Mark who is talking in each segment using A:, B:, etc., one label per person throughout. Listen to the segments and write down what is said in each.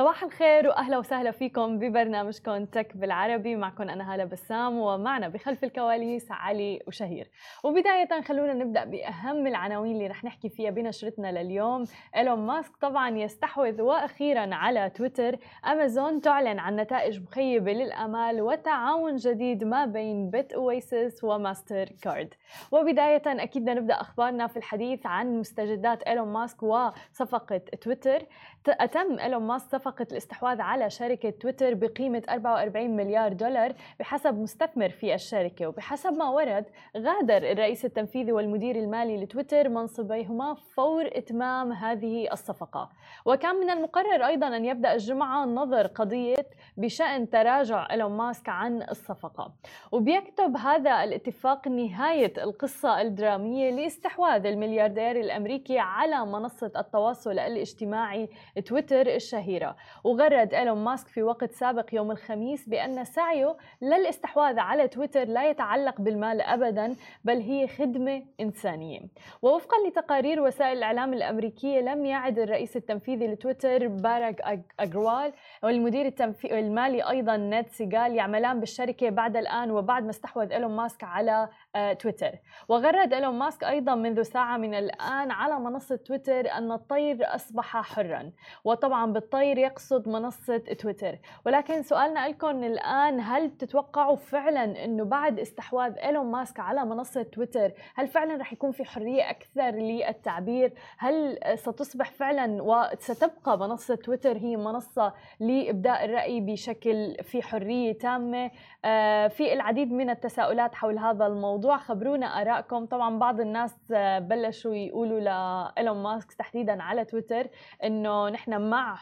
A: صباح الخير وأهلا وسهلا فيكم ببرنامجكم تك بالعربي. معكم أنا هالة بسام ومعنا بخلف الكواليس علي وشهير. وبداية خلونا نبدأ بأهم العناوين اللي رح نحكي فيها بنشرتنا لليوم. إيلون ماسك طبعا يستحوذ وأخيرا على تويتر. أمازون تعلن عن نتائج مخيبة للأمال وتعاون جديد ما بين بيت أويسس وماستر كارد. وبداية أكيد نبدأ أخبارنا في الحديث عن مستجدات إيلون ماسك وصفقة تويتر. أتم إيلون ماسك صفقة الاستحواذ على شركة تويتر بقيمة 44 مليار دولار بحسب مستثمر في الشركة. وبحسب ما ورد غادر الرئيس التنفيذي والمدير المالي لتويتر منصبيهما فور إتمام هذه الصفقة. وكان من المقرر أيضا أن يبدأ الجمعة نظر قضية بشأن تراجع إيلون ماسك عن الصفقة. وبيكتب هذا الاتفاق نهاية القصة الدرامية لاستحواذ الملياردير الأمريكي على منصة التواصل الاجتماعي تويتر الشهيرة. وغرد إيلون ماسك في وقت سابق يوم الخميس بأن سعيه للاستحواذ على تويتر لا يتعلق بالمال أبدا بل هي خدمة إنسانية. ووفقا لتقارير وسائل الإعلام الأمريكية لم يعد الرئيس التنفيذي لتويتر باراك أجروال والمدير المالي أيضا نيد سيغال يعملان بالشركة بعد الآن وبعد ما استحوذ إيلون ماسك على آه، تويتر. وغرد إيلون ماسك أيضا منذ ساعة من الآن على منصة تويتر أن الطير أصبح حرا. وطبعا بالطير يقصد منصة تويتر. ولكن سؤالنا لكم الآن هل تتوقعوا فعلا أنه بعد استحواذ إيلون ماسك على منصة تويتر هل فعلا رح يكون في حرية أكثر للتعبير؟ هل ستصبح فعلا وستبقى منصة تويتر هي منصة لإبداء الرأي بشكل في حرية تامة؟ آه، في العديد من التساؤلات حول هذا الموضوع خبرونا آرائكم. طبعا بعض الناس بلشوا يقولوا لإيلون ماسك تحديدا على تويتر إنه نحن مع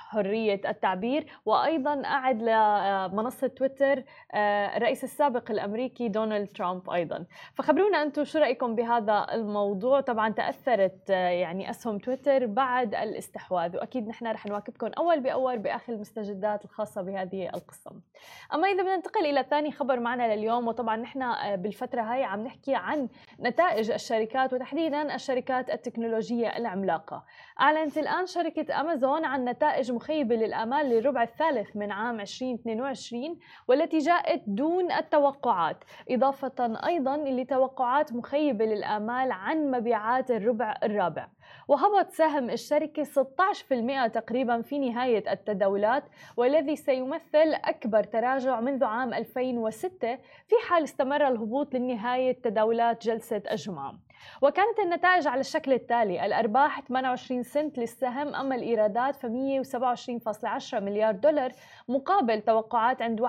A: حريه التعبير وأيضا أعد لمنصة تويتر آه، الرئيس السابق الأمريكي دونالد ترامب أيضا. فخبرونا أنتم شو رأيكم بهذا الموضوع؟ طبعا تأثرت آه، يعني أسهم تويتر بعد الاستحواذ وأكيد نحن رح نواكبكم أول بأول بآخر المستجدات الخاصة بهذه القصة. أما إذا بدنا ننتقل إلى ثاني خبر معنا لليوم وطبعا نحن آه، بالفترة هاي عم نحكي عن نتائج الشركات وتحديدا الشركات التكنولوجية العملاقة. أعلنت الآن شركة أمازون عن نتائج مخيبة للآمال للربع الثالث من عام 2022 والتي جاءت دون التوقعات إضافة أيضا لتوقعات مخيبة للآمال عن مبيعات الربع الرابع. وهبط سهم الشركة 16% تقريبا في نهاية التداولات والذي سيمثل أكبر تراجع منذ عام 2006 في حال استمر الهبوط لنهاية تداولات جلسة الجمعة وكانت النتائج على الشكل التالي الأرباح 28 سنت للسهم أما الإيرادات ف 127.10 مليار دولار مقابل توقعات عند 21.1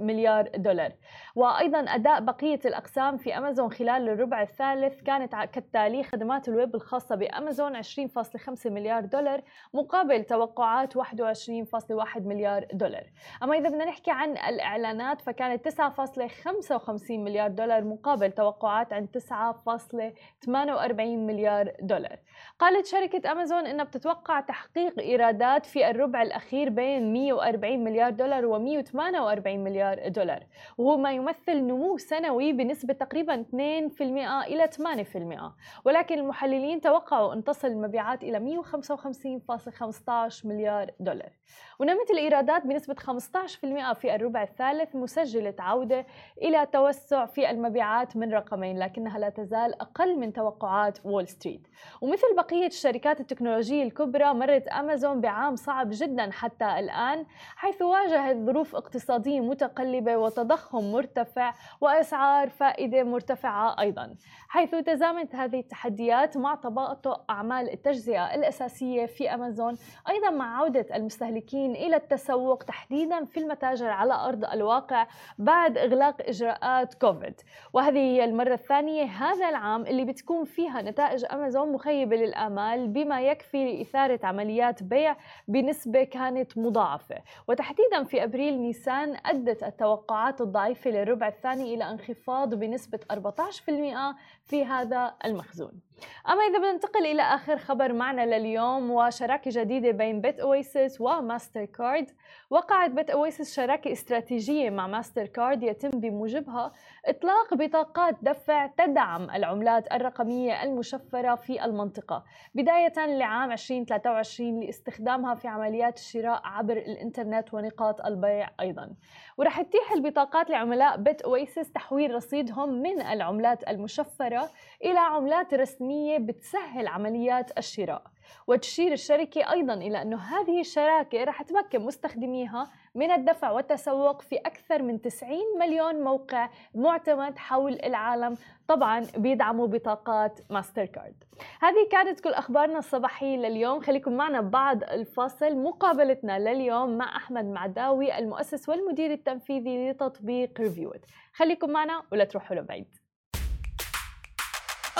A: مليار دولار. وأيضا أداء بقية الأقسام في أمازون خلال الربع الثالث كانت كالتالي خدمات الويب الخاصة بأمازون 20.5 مليار دولار مقابل توقعات 21.1 مليار دولار. أما إذا بدنا نحكي عن الإعلانات فكانت 9.55 مليار دولار مقابل توقعات عند 9.48 مليار دولار. قالت شركة أمازون إنها بتتوقع تحقيق إيرادات في الربع الأخير بين 140 مليار دولار و 148 مليار دولار وهو ما يمثل نمو سنوي بنسبة تقريبا 2% إلى 8% ولكن المحللين توقعوا أن تصل المبيعات إلى 155.15 مليار دولار. ونمت الإيرادات بنسبة 15% في الربع الثالث مسجلة عودة إلى توسع في المبيعات من رقمين لكنها لا تزال أقل من توقعات وول ستريت. ومثل بقية الشركات التكنولوجية الكبرى مرت أمازون بعام صعب جدا حتى الآن حيث واجهت ظروف اقتصادية متقلبة وتضخم مرتفع وأسعار فائدة مرتفعة أيضا حيث تزامنت هذه التحديات مع تباطؤ أعمال التجزئة الأساسية في أمازون أيضا مع عودة المستهلكين إلى التسوق تحديدا في المتاجر على أرض الواقع بعد إغلاق إجراءات كوفيد. وهذه هي المرة الثانية هذا العام اللي بتكون فيها نتائج أمازون مخيبة للآمال بما يكفي لإثارة عمليات بيع بنسبة كانت مضاعفة. وتحديدا في أبريل نيسان أدت التوقعات الضعيفة للربع الثاني إلى انخفاض بنسبة 14% في هذا المخزون. أما إذا بننتقل إلى آخر خبر معنا لليوم وشراكة جديدة بين بيت أويسس وماستر كارد. وقعت بيت أويسس شراكه استراتيجية مع ماستر كارد يتم بموجبها إطلاق بطاقات دفع تدعم العملات الرقمية المشفرة في المنطقة بداية لعام 2023 لاستخدامها في عمليات الشراء عبر الإنترنت ونقاط البيع أيضا. ورح تتيح البطاقات لعملاء بيت أويسس تحويل رصيدهم من العملات المشفرة إلى عملات رسمية بتسهل عمليات الشراء. وتشير الشركة أيضا إلى أنه هذه الشراكة رح تمكن مستخدميها من الدفع والتسوق في أكثر من 90 مليون موقع معتمد حول العالم طبعا بيدعموا بطاقات ماستر كارد هذه كانت كل أخبارنا الصباحية لليوم. خليكم معنا بعد الفاصل. مقابلتنا لليوم مع أحمد معداوي المؤسس والمدير التنفيذي لتطبيق ريفيوت. خليكم معنا ولا تروحوا لبعيد.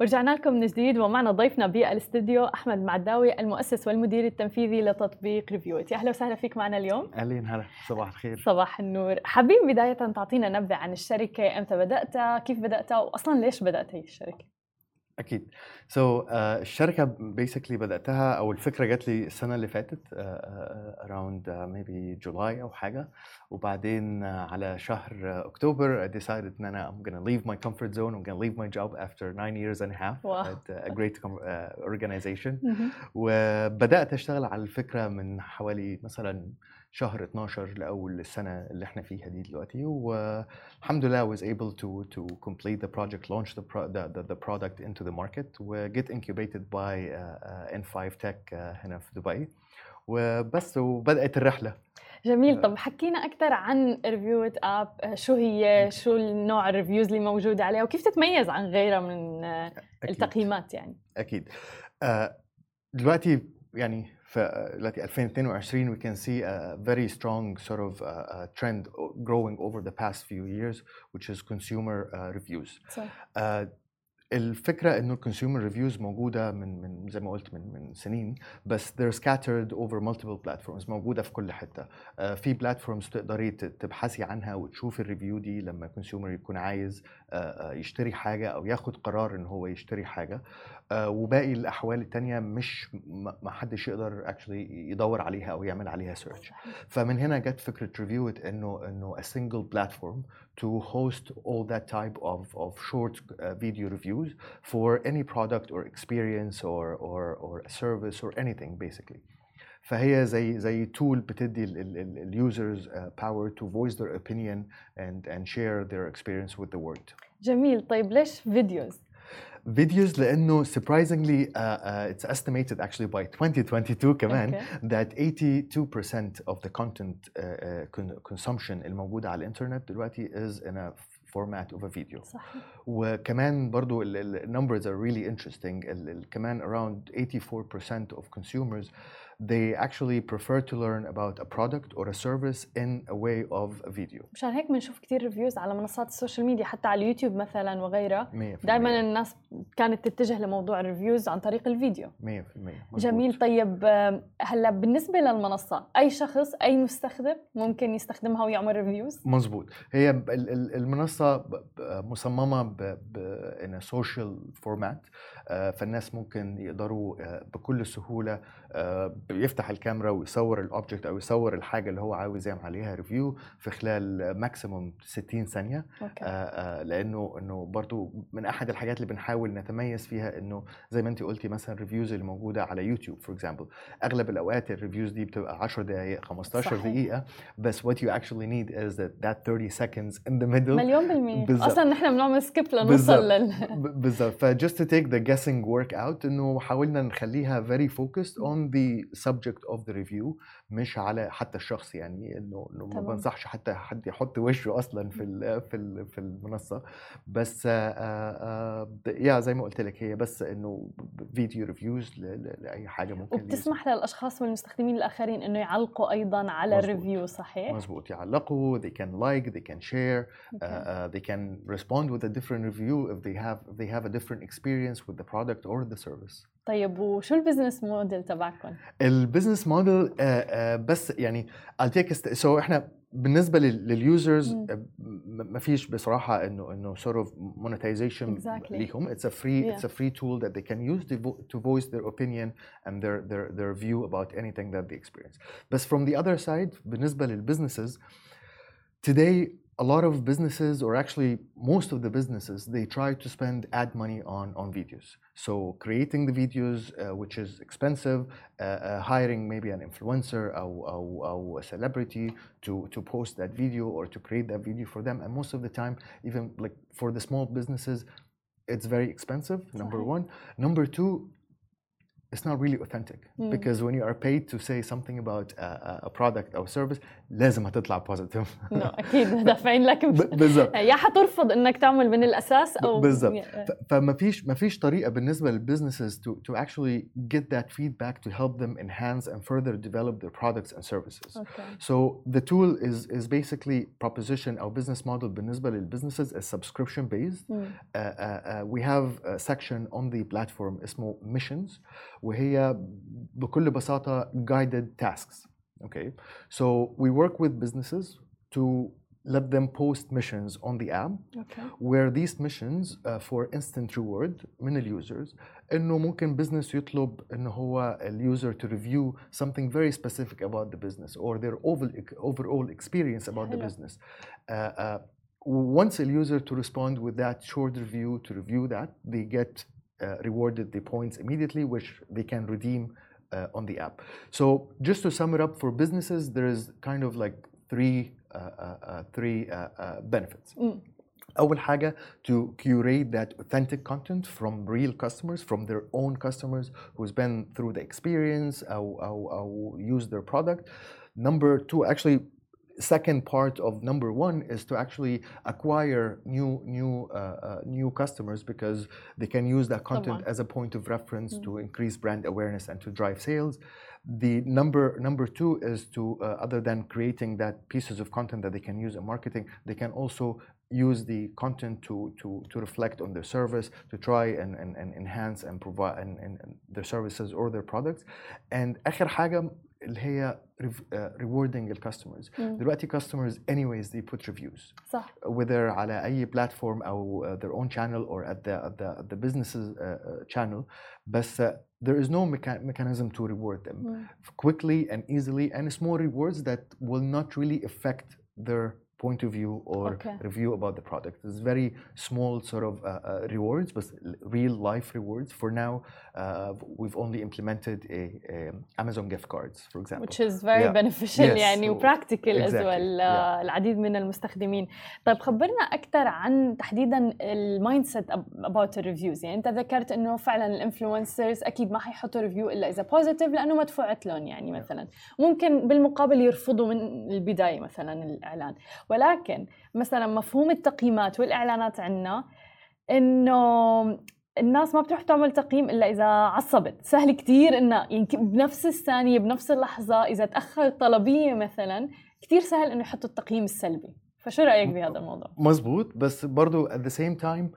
A: ورجعنا لكم من جديد ومعنا ضيفنا بالاستديو أحمد معداوي المؤسس والمدير التنفيذي لتطبيق ريفيوت يا أهلا وسهلا فيك معنا اليوم.
B: أهلين هلا. صباح الخير.
A: صباح النور. حابين بداية تعطينا نبذة عن الشركة إمتى بدأتها كيف بدأتها واصلا ليش بدأت هي
B: الشركة؟ أكيد. so, uh, الشركة basically بدأتها أو الفكرة جات لي السنة اللي فاتت around maybe July أو حاجة. وبعدين uh, على شهر اكتوبر I decided إن أنا I'm gonna leave my comfort zone I'm gonna leave my job after nine years and a half
A: wow.
B: at a great uh, organization. وبدأت أشتغل على الفكرة من حوالي مثلا شهر 12 لأول السنة اللي إحنا فيها دي دلوقتي والحمد لله was able to to complete the project launch the, pro, the, the, the product into the market و get incubated by uh, uh, N5 Tech uh, هنا في دبي. وبس وبدأت الرحلة.
A: جميل. طب حكينا أكثر عن ريفيوت app شو هي شو النوع ال reviews اللي موجوده عليها وكيف تتميز عن غيرها من أكيد. التقييمات يعني؟
B: أكيد. دلوقتي يعني في دلوقتي 2022 we can see a very strong sort of uh, trend growing over the past few years which is consumer uh, reviews.
A: صح.
B: Uh, الفكرة إنه ال consumer reviews موجودة من من زي ما قلت من من سنين بس they're scattered over multiple platforms موجودة في كل حتة uh, في platforms تقدري تبحثي عنها وتشوفي ال review دي لما ال consumer يكون عايز uh, يشتري حاجة أو ياخد قرار إن هو يشتري حاجة وباقي الأحوال التانية مش ما حدش يقدر actually يدور عليها أو يعمل عليها search فمن هنا جت فكرة ريفيو إنه إنه a single platform to host all that type of of short video reviews for any product or experience or or or service or anything basically فهي زي زي تول بتدي اليوزرز power to voice their opinion and and share their experience with the world.
A: جميل طيب ليش فيديوز؟
B: فيديوز لانه surprisingly uh, uh, it's estimated actually by 2022 كمان
A: Okay.
B: that 82% of the content uh, uh, con- consumption الموجودة على الانترنت دلوقتي is in a format of a video
A: صح
B: وكمان برضو ال- ال- numbers are really interesting ال- ال- كمان around 84% of consumers they actually prefer to learn about a product or a service in a way of a video.
A: مشان هيك بنشوف كثير reviews على منصات السوشيال ميديا حتى على اليوتيوب مثلا وغيرها.
B: 100%
A: دائما الناس كانت تتجه لموضوع ال reviews عن طريق الفيديو.
B: 100% مظبوط.
A: جميل. طيب هلا بالنسبة للمنصة أي شخص أي مستخدم ممكن يستخدمها ويعمل reviews
B: مظبوط. هي المنصة مصممة social format. آه، فالناس ممكن يقدروا آه، بكل سهولة آه، يفتح الكاميرا ويصور ال object أو يصور الحاجة اللي هو عاوز يعمل عليها review في خلال maximum 60 ثانية
A: okay
B: آه، آه، لأنه إنه برضو من أحد الحاجات اللي بنحاول نتميز فيها إنه زي ما انت قلتي مثلا ال reviews اللي موجوده على يوتيوب for example أغلب الأوقات ال reviews دي بتبقى 10 دقائق 15
A: صحيح.
B: دقيقة بس you actually need is that that 30 seconds in the middle
A: مليون بالمية. أصلا نحن بنعمل skip لنوصل. لل
B: بالظبط ف just to take the guessing work out إنه حاولنا نخليها very focused on the subject of the review مش على حتى الشخص يعني إنه إنه ما. بنصحش حتى حد يحط وشه أصلا في ال في ال في المنصة بس آه، آه، آه، يا زي ما قلت لك هي بس إنه video reviews لأي حاجة ممكن
A: وبتسمح للأشخاص والمستخدمين الآخرين إنه يعلقوا أيضا على.
B: ال
A: review صحيح؟
B: مظبوط يعلقوا they can like they can share uh,
A: أوكي.
B: uh, they can respond with a different review if they have if they have a different experience with the product or the service
A: طيب وشو ال business model تبعكم؟
B: ال business model بس يعني I'll take a st- so إحنا بالنسبة لل
A: users.
B: ما فيش بصراحه انه انه sort of monetization
A: Exactly.
B: ليهم it's a free
A: Yeah.
B: it's a free tool that they can use to, vo- to voice their opinion and their their their view about anything that they experience but from the other side بالنسبة للbusinesses today a lot of businesses, or actually most of the businesses, they try to spend ad money on, on videos. So creating the videos, uh, which is expensive, uh, uh, hiring maybe an influencer or, or, or, a celebrity to, to post that video or to create that video for them. And most of the time, even like for the small businesses, it's very expensive, number one. Number two, it's not really authentic
A: Mm.
B: because when you are paid to say something about a, a- a product or service لازم هتطلع positive
A: انه اكيد دافعين لك
B: ب- بالظبط
A: يا حترفض انك تعمل من الاساس او
B: بالظبط.
A: يا-
B: ف- فما فيش ما فيش طريقه بالنسبه للبزنسز to to actually get that feedback to help them enhance and further develop their products and services.
A: اوكي
B: So the tool is is basically proposition or business model بالنسبة للbusinesses is subscription based.
A: مم.
B: Uh, uh, uh, we have a section on the platform اسمه missions وهي بكل بساطة guided tasks. Okay, so we work with businesses to let them post missions on the app
A: اوكي
B: where these missions uh, for instant reward من اليوزرز انه ممكن business يطلب انه هو اليوزر to review something very specific about the business or their overall, overall experience about the
A: حلو.
B: business. Uh, uh, once a user to respond with that short review to review that they get uh, rewarded the points immediately which they can redeem uh, on the app. So just to sum it up for businesses there is kind of like three uh, uh, uh, three uh, uh, benefits.
A: مم.
B: أول حاجة to curate that authentic content from real customers, from their own customers who's been through the experience أو, أو, أو use their product. Number two, actually, second part of number one is to actually acquire new new uh, uh, new customers because they can use that content
A: Someone.
B: as a point of reference mm. to increase brand awareness and to drive sales. The number number two is to uh, other than creating that pieces of content that they can use in marketing, they can also use the content to to to reflect on their service, to try and and, and enhance and provide and, and, and their services or their products. And آخر حاجة اللي هي rev- uh, rewarding الكاستمرز.
A: مم.
B: دلوقتي customers anyways they put reviews.
A: صح
B: whether على أي platform أو uh, their own channel or at the at the, at the business's uh, uh, channel But there is no mechanism to reward them
A: mm.
B: quickly and easily, and small rewards that will not really affect their point of view or
A: Okay.
B: review about the product. It's very small sort of uh, uh, rewards, but real life rewards. For now, uh, we've only implemented a, a Amazon gift cards, for example.
A: which is very
B: Yeah.
A: beneficial
B: Yes.
A: يعني
B: So-
A: وبراكتيكال از
B: Exactly.
A: ويل
B: Yeah.
A: العديد من المستخدمين طيب خبرنا أكثر عن تحديدا المايند سيت about ال reviews يعني أنت ذكرت إنه فعلا ال influencers أكيد ما حيحطوا review إلا إذا positive لأنه مدفوعت لهم يعني مثلا ممكن بالمقابل يرفضوا من البداية مثلا الإعلان ولكن مثلا مفهوم التقييمات والإعلانات عندنا إنه الناس ما بتروح تعمل تقييم إلا إذا عصبت. سهل كتير إنه يمكن بنفس الثانية بنفس اللحظة إذا تاخرت طلبيه مثلا كتير سهل إنه يحطوا التقييم السلبي. فشو رأيك بهذا الموضوع؟
B: مظبوط بس برضو at the same time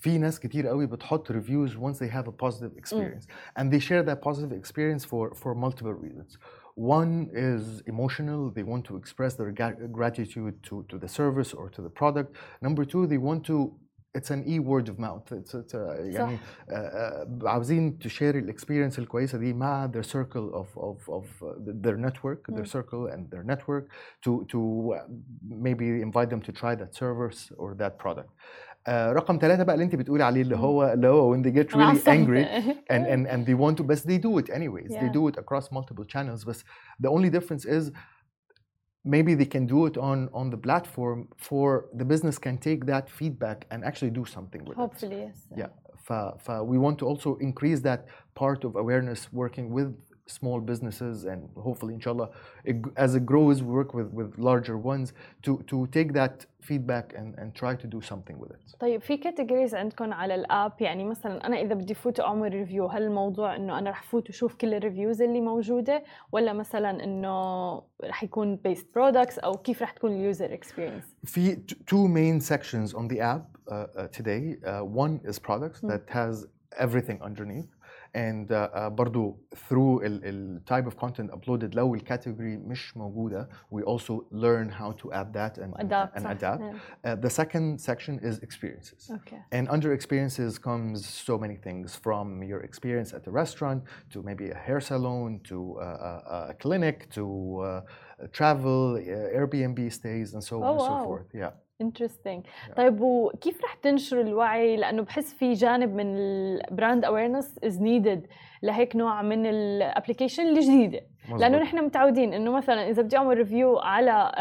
B: في ناس كتير قوي بتحط reviews once they have a positive experience. And they share that positive experience for for multiple reasons. one is emotional they want to express their gra- gratitude to to the service or to the product number two they want to it's an e word of mouth it's, it's a, يعني uh, uh, عاوزين to share الاكسبيرينس الكويسه دي مع their circle of of of uh, their network their circle and their network to to uh, maybe invite them to try that service or that product uh, رقم ثلاثة بقى اللي انت بتقولي عليه اللي هو اللي هو when they get
A: أنا
B: really
A: عصبت.
B: angry and and and they want to but they do it anyways they
A: Yeah.
B: do it across multiple channels but the only difference is maybe they can do it on on the platform for the business can take that feedback and actually do something with it
A: hopefully yes
B: yeah ف, ف we want to also increase that part of awareness working with small businesses and hopefully inshallah it, g- as it grows we work with with larger ones to to take that feedback and and try to do something with it
A: طيب في كاتيجوريز عندكم على الاب يعني مثلا انا اذا بدي فوت اعمل ريفيو هل الموضوع انه انا رح فوت وشوف كل الريفيوز اللي موجوده ولا مثلا انه رح يكون بيست برودكتس او كيف رح تكون اليوزر اكسبيرينس
B: في t- two main sections on the app uh, uh, today. Uh, one is products that has everything underneath, and uh, uh, برضو through ال, ال type of content uploaded لو الكاتيجوري مش موجودة we also learn how to add that and,
A: adapt
B: and
A: صح.
B: adapt.
A: نعم.
B: Uh, the second section is experiences.
A: اوكي
B: And under experiences comes so many things from your experience at a restaurant to maybe a hair salon to uh, a, a clinic to uh, travel, uh, Airbnb stays, and so on
A: Oh,
B: and so
A: wow.
B: forth. Yeah.
A: انترستينج طيب وكيف رح تنشروا الوعي؟ لأنه بحس في جانب من ال brand awareness is needed لهيك نوع من ال application الجديدة.
B: لأنه.
A: نحن متعودين إنه مثلا إذا بدي أعمل review على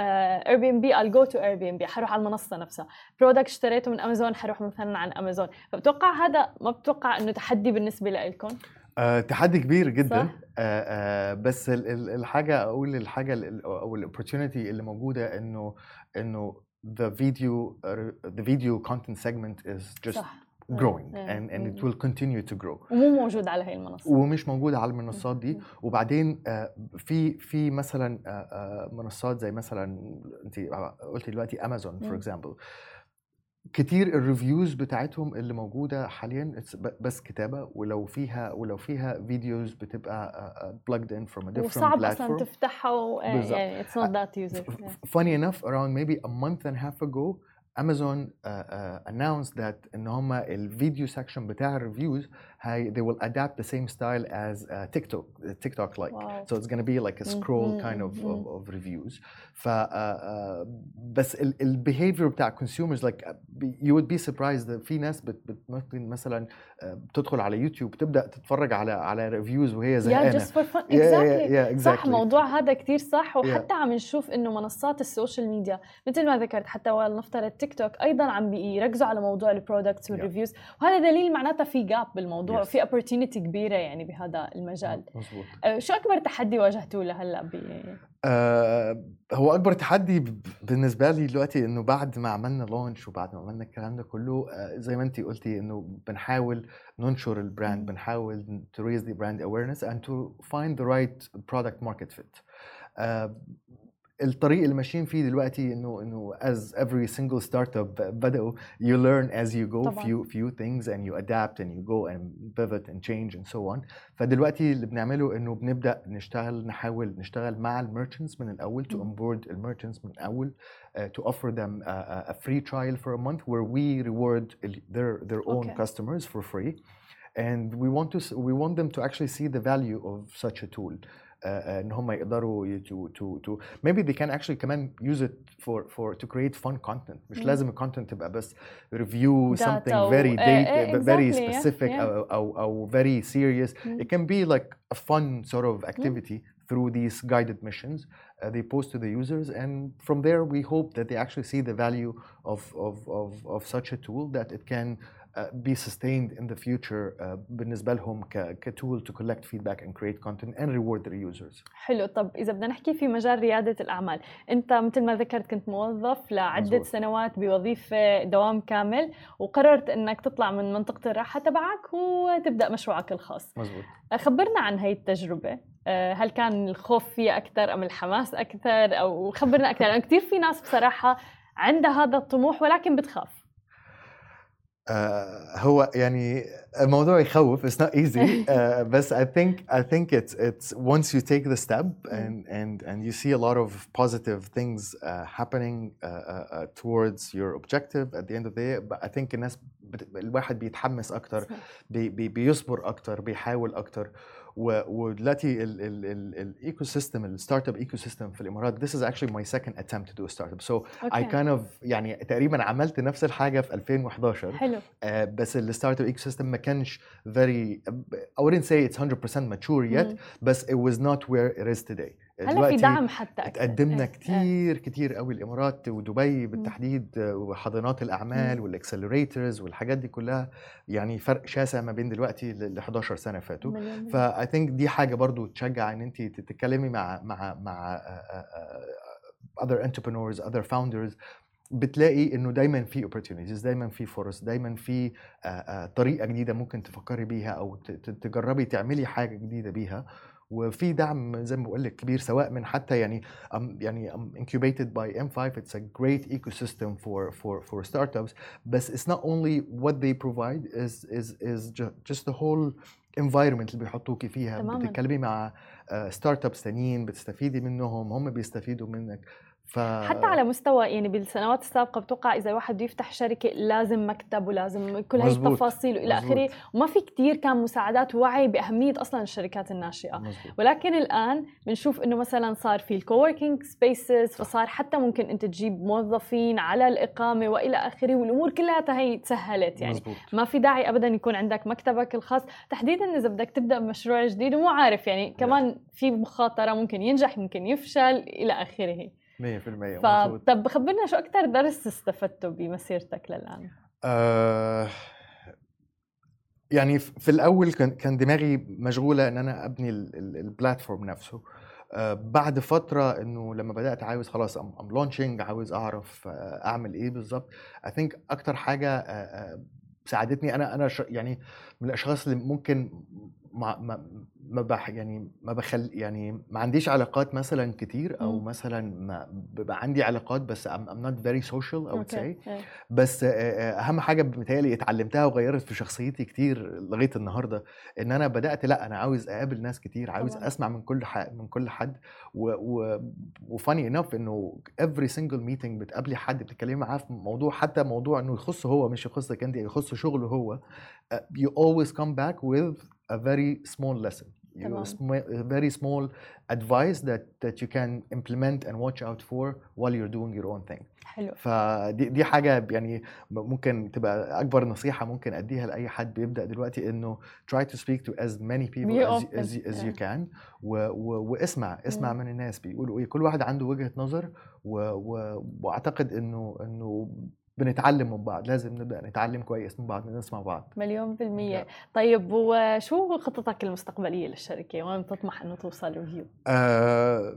A: Airbnb I'll go to Airbnb حروح على المنصة نفسها. product اشتريته من امازون حروح مثلا عن امازون فبتوقع هذا ما بتوقع إنه تحدي بالنسبة لكم
B: آه، تحدي كبير جدا.
A: صح؟
B: آه، آه، بس ال- ال- الحاجة أقول الحاجة ال- أو ال opportunity اللي موجودة إنه إنه the video uh, the video content segment is just
A: صح.
B: growing
A: آه،
B: and and it will continue to grow.
A: ومو موجود على هي المنصة.
B: ومش موجوده على المنصات دي. وبعدين آه، في في مثلا آه، آه، منصات زي مثلا انت قلتي دلوقتي Amazon
A: for.
B: example كتير ال reviews بتاعتهم اللي موجودة حاليا بس كتابة ولو فيها ولو فيها videos بتبقى plugged in from a different
A: وصعب
B: أصلا
A: تفتحها و-
B: بالظبط.
A: يعني اتس نوت ذات يوزر
B: funny enough around maybe a month and a half ago Amazon uh, uh, announced that إن هم الفيديو section بتاع الريفيوز هي they will adapt the same style as uh, TikTok TikTok like.
A: Wow.
B: so it's gonna be like a scroll
A: Mhm,
B: kind of, of,
A: mhm.
B: of reviews. ف uh, uh, بس ال, ال behavior بتاع consumers like uh, you would be surprised that في ناس بت, بت ممكن مثلا uh, بتدخل على يوتيوب تبدأ تتفرج على على ريفيوز وهي زهقانة.
A: جست فور فن
B: Yeah, yeah,
A: اكزاكتلي
B: yeah,
A: صح
B: exactly.
A: موضوع هذا كتير صح. وحتى عم نشوف إنه منصات ال social media مثل ما ذكرت حتى ولنفترض تيك توك أيضا عم بيركزوا على موضوع ال products وال reviews وهذا دليل معناتها في gap بالموضوع.
B: Yes.
A: في opportunity كبيرة يعني بهذا المجال.
B: مظبوط.
A: أه، شو أكبر تحدي واجهتوه لهلأ ب؟
B: آه، هو أكبر تحدي بالنسبة لي دلوقتي إنه بعد ما عملنا launch وبعد ما عملنا الكلام ده كله آه، زي ما انت قلتي إنه بنحاول ننشر ال brand بنحاول to raise the brand awareness and to find the right product market fit. آه، الطريق اللي ماشيين فيه دلوقتي انه انه as every single startup بدأوا you learn as you go
A: طبعاً.
B: few few things and you adapt and you go and pivot and change and so on فدلوقتي اللي بنعمله انه بنبدا نشتغل نحاول نشتغل مع الميرشنتس من الأول to onboard الميرشنتس من الأول uh, to offer them a, a- free trial for a month where we reward their their own
A: Okay.
B: customers for free and we want to we want them to actually see the value of such a tool uh, ان هم يقدروا ي- to to to maybe they can actually كمان use it for for to create fun content مش
A: مم.
B: لازم الكونتنت تبقى بس review
A: Data
B: something
A: و-
B: very
A: آه،
B: date
A: آه،
B: very
A: exactly, yeah,
B: specific
A: yeah.
B: أو, أو أو very serious
A: مم.
B: it can be like a fun sort of activity through these guided missions uh, they post to the users and from there we hope that they actually see the value of of of, of such a tool that it can uh, be sustained in the future uh, بالنسبة لهم ك, كtool to collect feedback and create content and reward their users.
A: حلو. طب إذا بدنا نحكي في مجال ريادة الأعمال أنت مثل ما ذكرت كنت موظف لعدة
B: مزبوط.
A: سنوات بوظيفة دوام كامل وقررت إنك تطلع من منطقة الراحة تبعك وتبدأ مشروعك الخاص.
B: مزبوط.
A: خبرنا عن هاي التجربة. آه، هل كان الخوف فيها أكثر أم الحماس أكثر؟ أو خبرنا أكثر. لأنه كثير في ناس بصراحة عندها هذا الطموح ولكن بتخاف.
B: آه، هو يعني الموضوع يخوف it's not easy آه، بس I think I think it's it's once you take the step and and and you see a lot of positive things uh, happening uh, uh, uh, towards your objective at the end of the day but I think الناس بت, الواحد بيتحمس اكتر بي بي بيصبر اكتر بيحاول اكتر و- ودلوقتي ال ecosystem ال startup ecosystem في الإمارات this is actually my second attempt to do a startup so I
A: okay.
B: kind of يعني تقريبا عملت نفس الحاجة في 2011
A: حلو
B: آه، بس ال startup ecosystem ما كانش very I wouldn't say it's 100% mature yet
A: مم.
B: بس it was not where it is today
A: هلا في دعم حتى أكثر؟
B: تقدمنا
A: إيه،
B: كتير كتير قوي الإمارات ودبي بالتحديد وحاضنات الأعمال وال accelerators والحاجات دي كلها يعني فرق شاسع ما بين دلوقتي ل 11 سنة فاتوا.
A: ف
B: I think دي حاجة برضو تشجع إن انت تتكلمي مع مع مع other entrepreneurs other founders بتلاقي إنه دايما في opportunities دايما في فرص دايما في طريقة جديدة ممكن تفكري بيها أو تجربي تعملي حاجة جديدة بيها. وفي دعم زي ما بقول لك كبير سواء من حتى يعني um, يعني I'm incubated by in5 it's a great ecosystem for for for startups. But it's not only what they provide is is is ju- just the whole ال environment اللي بيحطوكي فيها.
A: تماماً.
B: بتتكلمي مع startups تانيين بتستفيدي منهم هم بيستفيدوا منك. ف
A: حتى على مستوى يعني بالسنوات السابقة بتوقع إذا واحد بده يفتح شركة لازم مكتب ولازم كل هاي. التفاصيل
B: وإلى.
A: آخره وما في كتير كان مساعدات ووعي بأهمية أصلا الشركات الناشئة
B: مزبوط.
A: ولكن الآن بنشوف إنه مثلا صار في ال coworking spaces فصار حتى ممكن أنت تجيب موظفين على الإقامة وإلى آخره والأمور كلها هي تسهلت يعني
B: مزبوط.
A: ما في داعي ابدا يكون عندك مكتبك الخاص تحديدا إذا بدك تبدأ بمشروع جديد ومو عارف يعني كمان في مخاطرة ممكن ينجح ممكن يفشل إلى آخره
B: 100% مزبوط
A: فطب خبرنا شو أكثر درس استفدته بمسيرتك للآن؟
B: آه يعني في الأول كان كان دماغي مشغولة إن أنا أبني ال- ال- البلاتفورم نفسه. آه بعد فترة إنه لما بدأت عاوز خلاص I'm launching عاوز أعرف آه أعمل إيه بالظبط I think أكتر حاجة آه ساعدتني أنا أنا يعني من الأشخاص اللي ممكن ما ما ما بح يعني ما بخل يعني ما عنديش علاقات مثلا كتير أو
A: مم.
B: مثلا ما بيبقى عندي علاقات بس very social I would say
A: إيه.
B: بس أهم حاجة متهيألي اتعلمتها وغيرت في شخصيتي كتير لغاية النهارده إن أنا بدأت لأ أنا عاوز أقابل ناس كتير عاوز
A: طبعاً.
B: أسمع من كل من كل حد وفاني انف إنه every single meeting بتقابلي حد بتتكلمي معاه في موضوع حتى موضوع إنه يخصه هو مش يخصك أنت يخص شغله هو you always come back with a very small lesson you a very small advice that that you can implement and watch out for while you're doing your own thing
A: حلو
B: فدي دي حاجة يعني ممكن تبقى اكبر نصيحه ممكن اديها لاي حد بيبدا دلوقتي انه try to speak to as many people as, as, as you can و, و, واسمع اسمع. من الناس بيقولوا إيه كل واحد عنده وجهه نظر و, و, واعتقد انه انه بنتعلم من بعض لازم نبدأ نتعلم كويس من بعض نسمع بعض
A: مليون بالمية طيب وشو خططك المستقبلية للشركة؟ وين بتطمح إنه توصل ريفيو؟
B: آه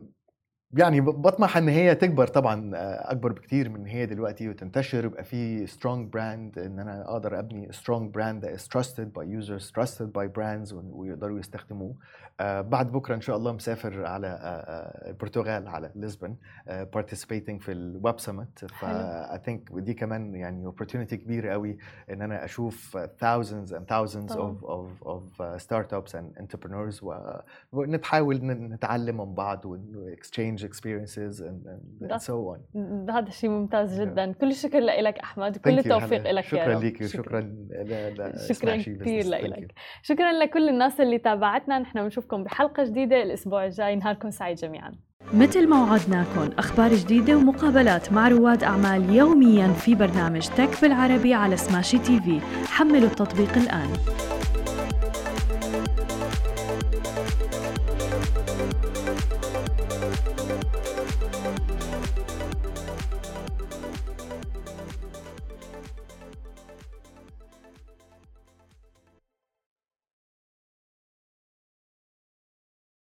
B: يعني بطمح إن هي تكبر طبعا آه، أكبر بكتير من هي دلوقتي وتنتشر يبقى في strong brand إن أنا أقدر أبني that is trusted by users trusted by brands ون- ويقدروا يستخدموه. آه بعد بكرة إن شاء الله مسافر على آه، البرتغال على لشبن participating في الويب سمت ف
A: حلو.
B: I think دي كمان يعني opportunity كبيره قوي إن أنا أشوف thousands and thousands of of of startups and entrepreneurs و ونتحاول نتعلم من بعض و exchange experiences and, and, and so on.
A: هذا شيء ممتاز
B: Yeah.
A: جدا كل الشكر لك أحمد وكل
B: Thank you,
A: التوفيق. لك
B: شكرا ليكي وشكرا
A: شكراً لإلك.
B: you.
A: شكرا لكل الناس اللي تابعتنا نحن بنشوفكم بحلقة جديدة الأسبوع الجاي نهاركم سعيد جميعا مثل ما وعدناكم أخبار جديدة ومقابلات مع رواد أعمال يوميا في برنامج تك بالعربي على سماشي تي في حملوا التطبيق الآن